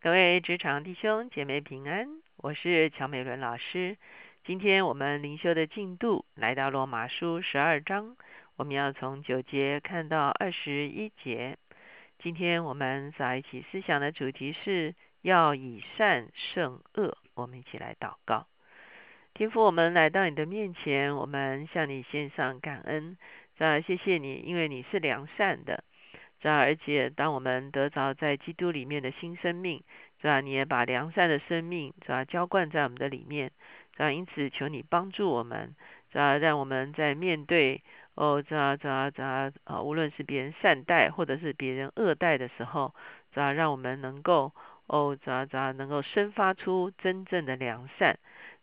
各位职场弟兄姐妹平安，我是乔美伦老师。今天我们灵修的进度来到罗马书十二章，我们要从九节看到二十一节。今天我们在一起思想的主题是要以善胜恶。我们一起来祷告，天父，我们来到你的面前，我们向你献上感恩，啊，谢谢你，因为你是良善的。这而且，当我们得着在基督里面的新生命，是吧？你也把良善的生命，是吧？浇灌在我们的里面，是吧？因此，求你帮助我们，是吧？让我们在面对哦，这这这啊，无论是别人善待，或者是别人恶待的时候，是吧？让我们能够哦，这这能够生发出真正的良善，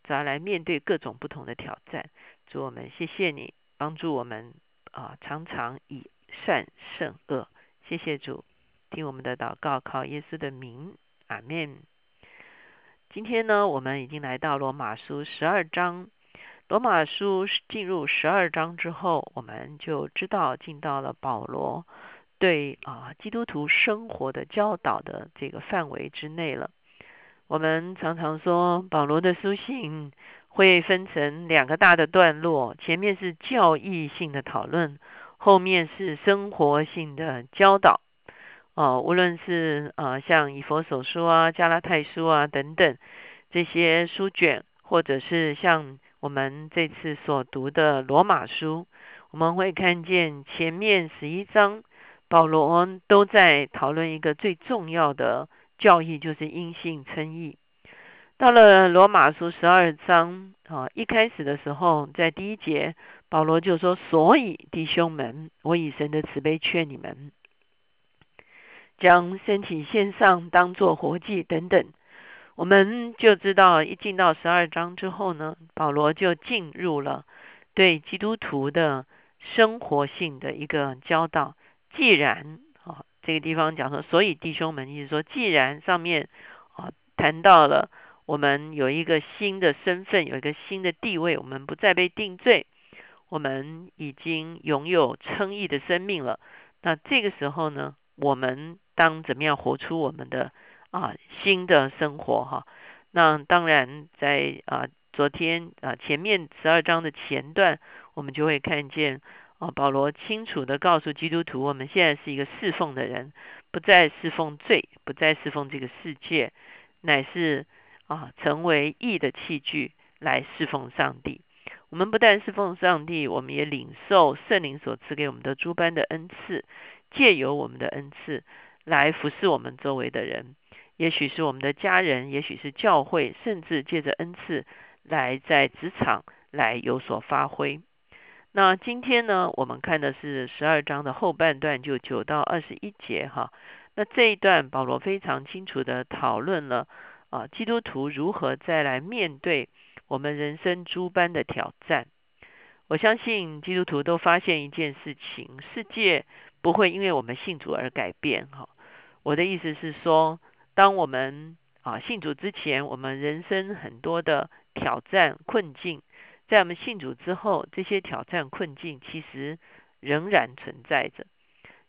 是吧？来面对各种不同的挑战。主我们谢谢你帮助我们啊，常常以善胜恶。谢谢主，听我们的祷告，靠耶稣的名，阿门。今天呢，我们已经来到罗马书十二章。罗马书进入十二章之后，我们就知道进到了保罗对啊基督徒生活的教导的这个范围之内了。我们常常说，保罗的书信会分成两个大的段落，前面是教义性的讨论。后面是生活性的教导，哦，无论是啊像以佛所书啊、加拉太书啊等等这些书卷，或者是像我们这次所读的罗马书，我们会看见前面十一章保罗都在讨论一个最重要的教义，就是因信称义。到了罗马书十二章啊，一开始的时候，在第一节，保罗就说：“所以弟兄们，我以神的慈悲劝你们，将身体献上，当作活祭等等。”我们就知道，一进到十二章之后呢，保罗就进入了对基督徒的生活性的一个教导。既然啊，这个地方讲说，所以弟兄们，意思说，既然上面啊谈到了。我们有一个新的身份，有一个新的地位，我们不再被定罪，我们已经拥有称义的生命了。那这个时候呢，我们当怎么样活出我们的啊新的生活哈？那当然在啊昨天啊前面十二章的前段，我们就会看见啊保罗清楚的告诉基督徒，我们现在是一个侍奉的人，不再侍奉罪，不再侍奉这个世界，乃是。啊，成为义的器具来侍奉上帝。我们不但侍奉上帝，我们也领受圣灵所赐给我们的诸般的恩赐，借由我们的恩赐来服侍我们周围的人。也许是我们的家人，也许是教会，甚至借着恩赐来在职场来有所发挥。那今天呢，我们看的是十二章的后半段，就九到二十一节哈。那这一段保罗非常清楚的讨论了。啊，基督徒如何再来面对我们人生诸般的挑战？我相信基督徒都发现一件事情：世界不会因为我们信主而改变。哈，我的意思是说，当我们啊信主之前，我们人生很多的挑战困境，在我们信主之后，这些挑战困境其实仍然存在着。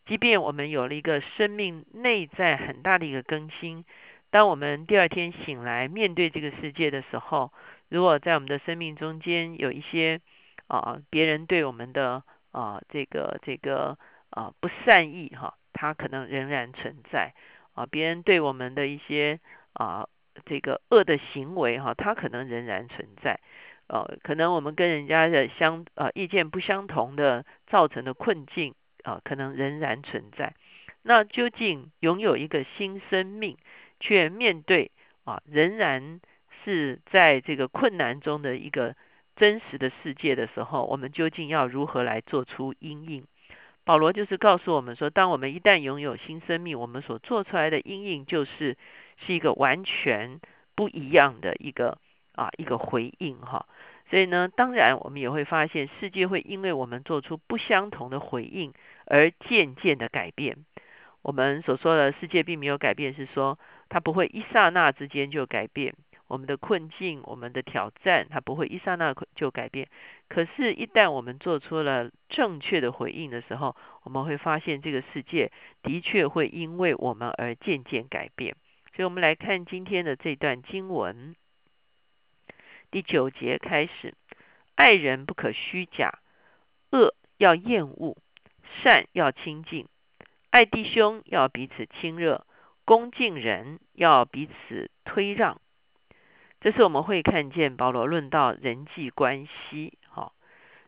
即便我们有了一个生命内在很大的一个更新。当我们第二天醒来面对这个世界的时候，如果在我们的生命中间有一些啊别人对我们的啊这个这个啊不善意哈，它可能仍然存在啊别人对我们的一些啊这个恶的行为哈，它可能仍然存在呃可能我们跟人家的相啊意见不相同的造成的困境啊可能仍然存在。那究竟拥有一个新生命？却面对啊，仍然是在这个困难中的一个真实的世界的时候，我们究竟要如何来做出阴影？保罗就是告诉我们说，当我们一旦拥有新生命，我们所做出来的阴影就是是一个完全不一样的一个啊一个回应哈。所以呢，当然我们也会发现，世界会因为我们做出不相同的回应而渐渐的改变。我们所说的世界并没有改变，是说。它不会一刹那之间就改变我们的困境，我们的挑战，它不会一刹那就改变。可是，一旦我们做出了正确的回应的时候，我们会发现这个世界的确会因为我们而渐渐改变。所以我们来看今天的这段经文，第九节开始：爱人不可虚假，恶要厌恶，善要亲近。爱弟兄要彼此亲热，恭敬人要彼此推让。这是我们会看见保罗论到人际关系。好，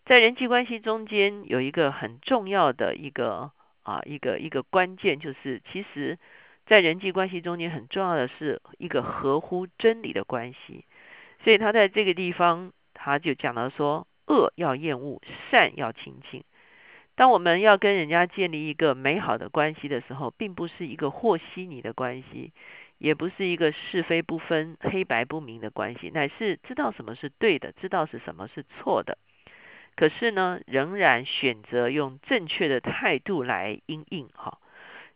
在人际关系中间有一个很重要的一个啊一个一个关键，就是其实。在人际关系中间，很重要的是一个合乎真理的关系。所以他在这个地方，他就讲到说：恶要厌恶，善要亲近。当我们要跟人家建立一个美好的关系的时候，并不是一个和稀泥的关系，也不是一个是非不分、黑白不明的关系，乃是知道什么是对的，知道是什么是错的。可是呢，仍然选择用正确的态度来应应哈。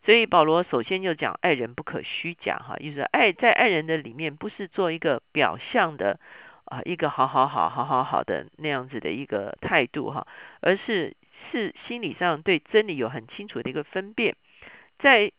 所以保罗首先就讲爱人不可虚假，哈，意思爱在爱人的里面不是做一个表象的啊一个好好好好好好的那样子的一个态度哈，而是是心理上对真理有很清楚的一个分辨，在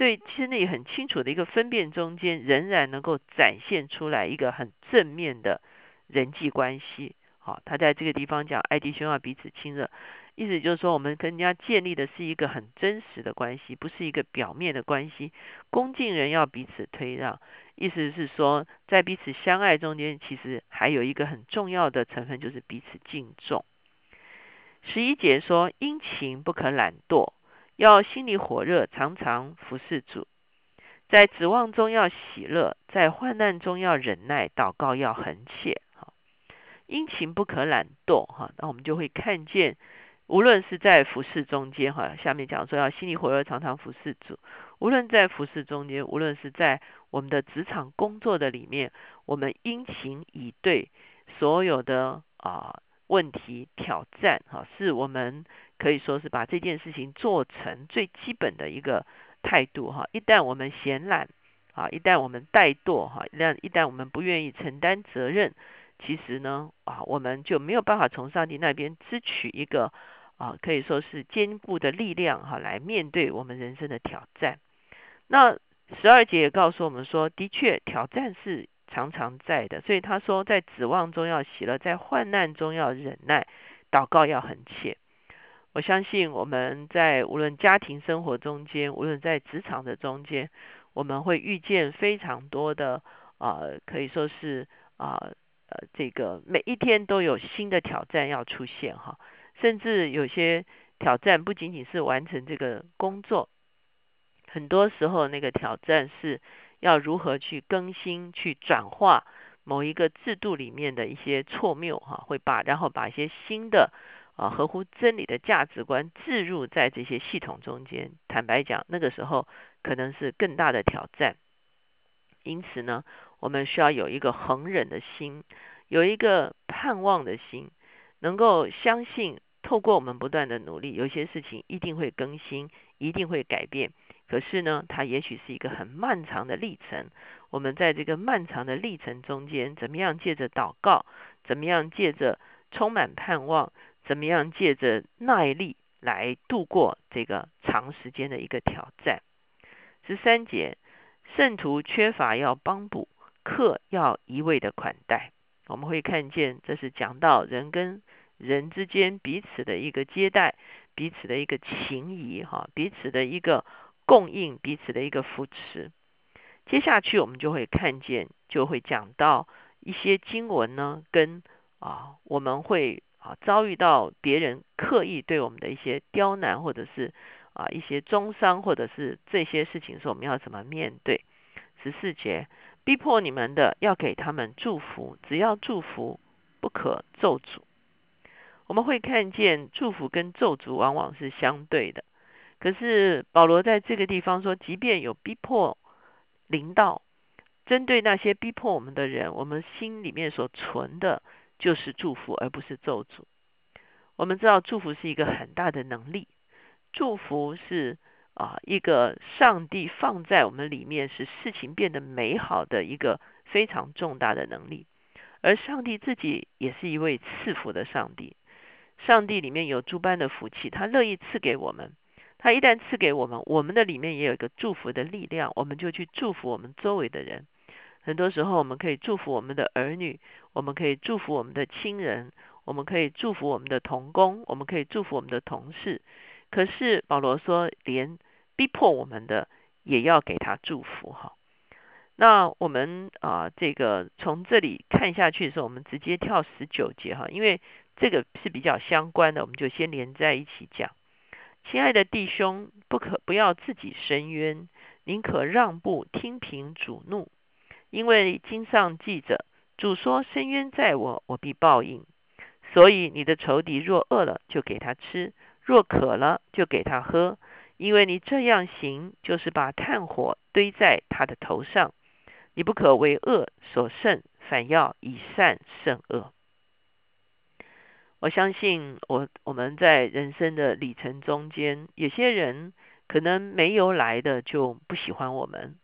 对真理很清楚的一个分辨中间，仍然能够展现出来一个很正面的人际关系。好，他在这个地方讲爱弟兄要彼此亲热。意思就是说，我们跟人家建立的是一个很真实的关系，不是一个表面的关系。恭敬人要彼此推让，意思是说，在彼此相爱中间，其实还有一个很重要的成分，就是彼此敬重。十一节说，殷勤不可懒惰，要心里火热，常常服侍主，在指望中要喜乐，在患难中要忍耐，祷告要恒切。哈，殷勤不可懒惰。哈，那我们就会看见。无论是在服侍中间，哈，下面讲说要心里火热，常常服侍主。无论在服侍中间，无论是在我们的职场工作的里面，我们殷勤以对所有的啊问题挑战，哈，是我们可以说是把这件事情做成最基本的一个态度，哈。一旦我们闲懒，啊，一旦我们怠惰，哈，一旦一旦我们不愿意承担责任，其实呢，啊，我们就没有办法从上帝那边支取一个。啊，可以说是坚固的力量哈，来面对我们人生的挑战。那十二节也告诉我们说，的确挑战是常常在的，所以他说，在指望中要喜乐，在患难中要忍耐，祷告要很切。我相信我们在无论家庭生活中间，无论在职场的中间，我们会遇见非常多的啊，可以说是啊呃，这个每一天都有新的挑战要出现哈。甚至有些挑战不仅仅是完成这个工作，很多时候那个挑战是要如何去更新、去转化某一个制度里面的一些错谬哈，会把然后把一些新的啊合乎真理的价值观置入在这些系统中间。坦白讲，那个时候可能是更大的挑战。因此呢，我们需要有一个恒忍的心，有一个盼望的心，能够相信。透过我们不断的努力，有些事情一定会更新，一定会改变。可是呢，它也许是一个很漫长的历程。我们在这个漫长的历程中间，怎么样借着祷告，怎么样借着充满盼望，怎么样借着耐力来度过这个长时间的一个挑战。十三节，圣徒缺乏要帮补，客要一味的款待。我们会看见，这是讲到人跟。人之间彼此的一个接待，彼此的一个情谊，哈，彼此的一个供应，彼此的一个扶持。接下去我们就会看见，就会讲到一些经文呢，跟啊，我们会啊遭遇到别人刻意对我们的一些刁难，或者是啊一些中伤，或者是这些事情，说我们要怎么面对。十四节，逼迫你们的要给他们祝福，只要祝福，不可咒诅。我们会看见祝福跟咒诅往往是相对的，可是保罗在这个地方说，即便有逼迫临到，针对那些逼迫我们的人，我们心里面所存的就是祝福，而不是咒诅。我们知道祝福是一个很大的能力，祝福是啊一个上帝放在我们里面，使事情变得美好的一个非常重大的能力，而上帝自己也是一位赐福的上帝。上帝里面有诸般的福气，他乐意赐给我们。他一旦赐给我们，我们的里面也有一个祝福的力量，我们就去祝福我们周围的人。很多时候，我们可以祝福我们的儿女，我们可以祝福我们的亲人，我们可以祝福我们的同工，我们可以祝福我们的同事。可是保罗说，连逼迫我们的也要给他祝福哈。那我们啊，这个从这里看下去的时候，我们直接跳十九节哈，因为这个是比较相关的，我们就先连在一起讲。亲爱的弟兄，不可不要自己伸冤，宁可让步，听凭主怒。因为经上记着，主说：“深渊在我，我必报应。”所以你的仇敌若饿了，就给他吃；若渴了，就给他喝。因为你这样行，就是把炭火堆在他的头上。你不可为恶所胜，反要以善胜恶。我相信，我我们在人生的里程中间，有些人可能没有来的就不喜欢我们。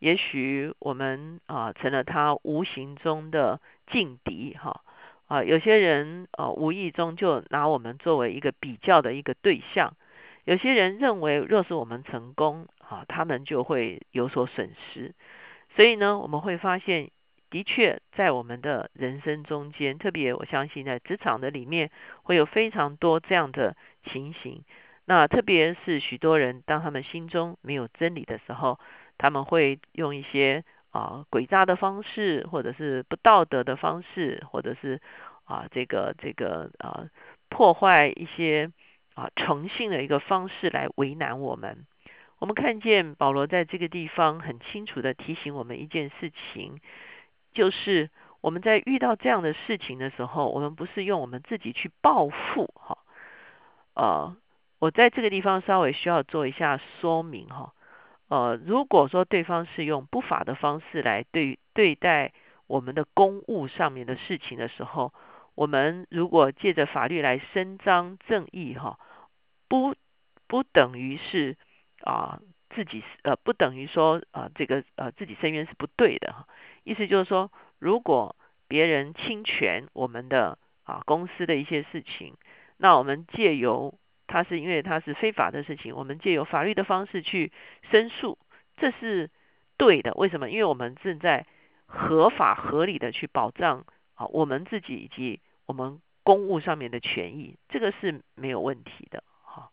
也许我们啊成了他无形中的劲敌哈啊，有些人啊无意中就拿我们作为一个比较的一个对象，有些人认为若是我们成功啊，他们就会有所损失。所以呢，我们会发现，的确在我们的人生中间，特别我相信在职场的里面，会有非常多这样的情形。那特别是许多人，当他们心中没有真理的时候。他们会用一些啊诡诈的方式，或者是不道德的方式，或者是啊这个这个啊破坏一些啊诚信的一个方式来为难我们。我们看见保罗在这个地方很清楚的提醒我们一件事情，就是我们在遇到这样的事情的时候，我们不是用我们自己去报复哈。呃，我在这个地方稍微需要做一下说明哈。呃，如果说对方是用不法的方式来对对待我们的公务上面的事情的时候，我们如果借着法律来伸张正义，哈，不不等于是啊自己呃不等于说啊这个呃自己申冤是不对的哈。意思就是说，如果别人侵权我们的啊公司的一些事情，那我们借由他是因为他是非法的事情，我们借由法律的方式去申诉，这是对的。为什么？因为我们正在合法合理的去保障啊我们自己以及我们公务上面的权益，这个是没有问题的。哈，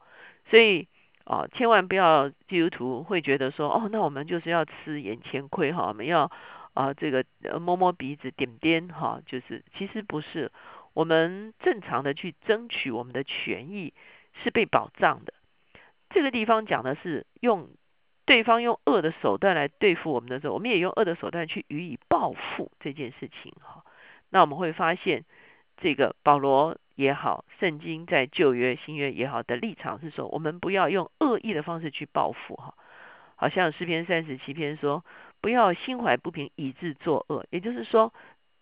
所以啊，千万不要基督徒会觉得说，哦，那我们就是要吃眼前亏哈，我们要啊这个摸摸鼻子点点哈，就是其实不是，我们正常的去争取我们的权益。是被保障的。这个地方讲的是用对方用恶的手段来对付我们的时候，我们也用恶的手段去予以报复这件事情哈。那我们会发现，这个保罗也好，圣经在旧约、新约也好的立场是说，我们不要用恶意的方式去报复哈。好像诗篇三十七篇说，不要心怀不平以致作恶。也就是说，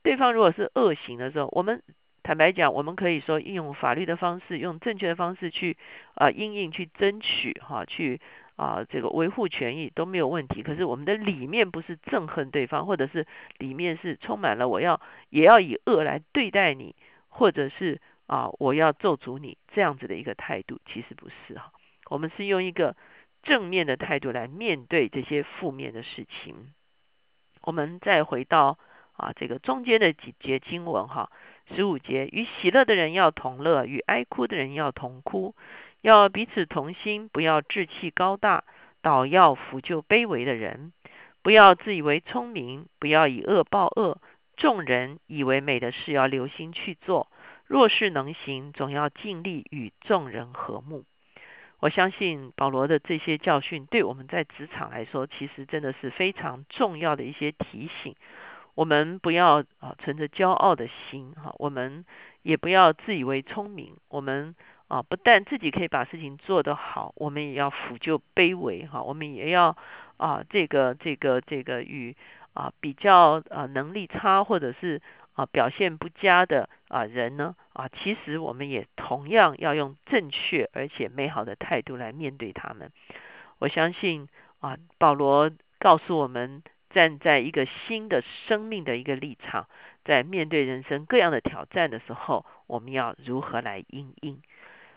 对方如果是恶行的时候，我们。坦白讲，我们可以说应用法律的方式，用正确的方式去啊，应应去争取哈，去啊这个维护权益都没有问题。可是我们的里面不是憎恨对方，或者是里面是充满了我要也要以恶来对待你，或者是啊我要咒诅你这样子的一个态度，其实不是哈。我们是用一个正面的态度来面对这些负面的事情。我们再回到啊这个中间的几节经文哈。十五节，与喜乐的人要同乐，与哀哭的人要同哭，要彼此同心，不要志气高大，倒要抚救卑微的人。不要自以为聪明，不要以恶报恶。众人以为美的事，要留心去做。若是能行，总要尽力与众人和睦。我相信保罗的这些教训，对我们在职场来说，其实真的是非常重要的一些提醒。我们不要啊存着骄傲的心哈，我们也不要自以为聪明。我们啊不但自己可以把事情做得好，我们也要抚救卑微哈。我们也要啊这个这个这个与啊比较啊能力差或者是啊表现不佳的啊人呢啊，其实我们也同样要用正确而且美好的态度来面对他们。我相信啊保罗告诉我们。站在一个新的生命的一个立场，在面对人生各样的挑战的时候，我们要如何来应应？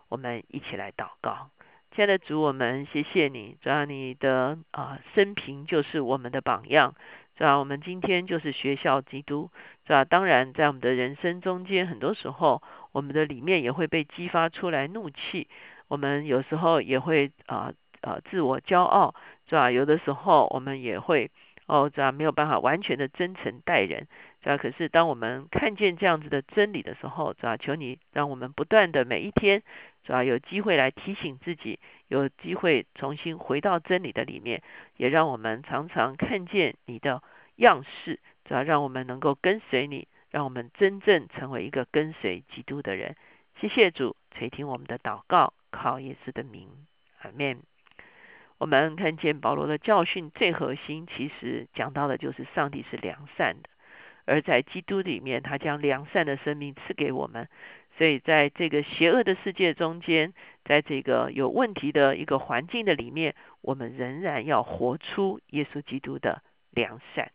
我们一起来祷告，亲爱的主，我们谢谢你，主要你的啊生平就是我们的榜样，是吧？我们今天就是学校基督，是吧？当然，在我们的人生中间，很多时候我们的里面也会被激发出来怒气，我们有时候也会啊啊自我骄傲，是吧？有的时候我们也会哦，这样没有办法完全的真诚待人，是吧？可是当我们看见这样子的真理的时候，是吧？求你让我们不断的每一天。是吧？有机会来提醒自己，有机会重新回到真理的里面，也让我们常常看见你的样式，主要让我们能够跟随你，让我们真正成为一个跟随基督的人。谢谢主垂听我们的祷告，靠耶稣的名，阿门。我们看见保罗的教训最核心，其实讲到的就是上帝是良善的，而在基督里面，他将良善的生命赐给我们。所以，在这个邪恶的世界中间，在这个有问题的一个环境的里面，我们仍然要活出耶稣基督的良善。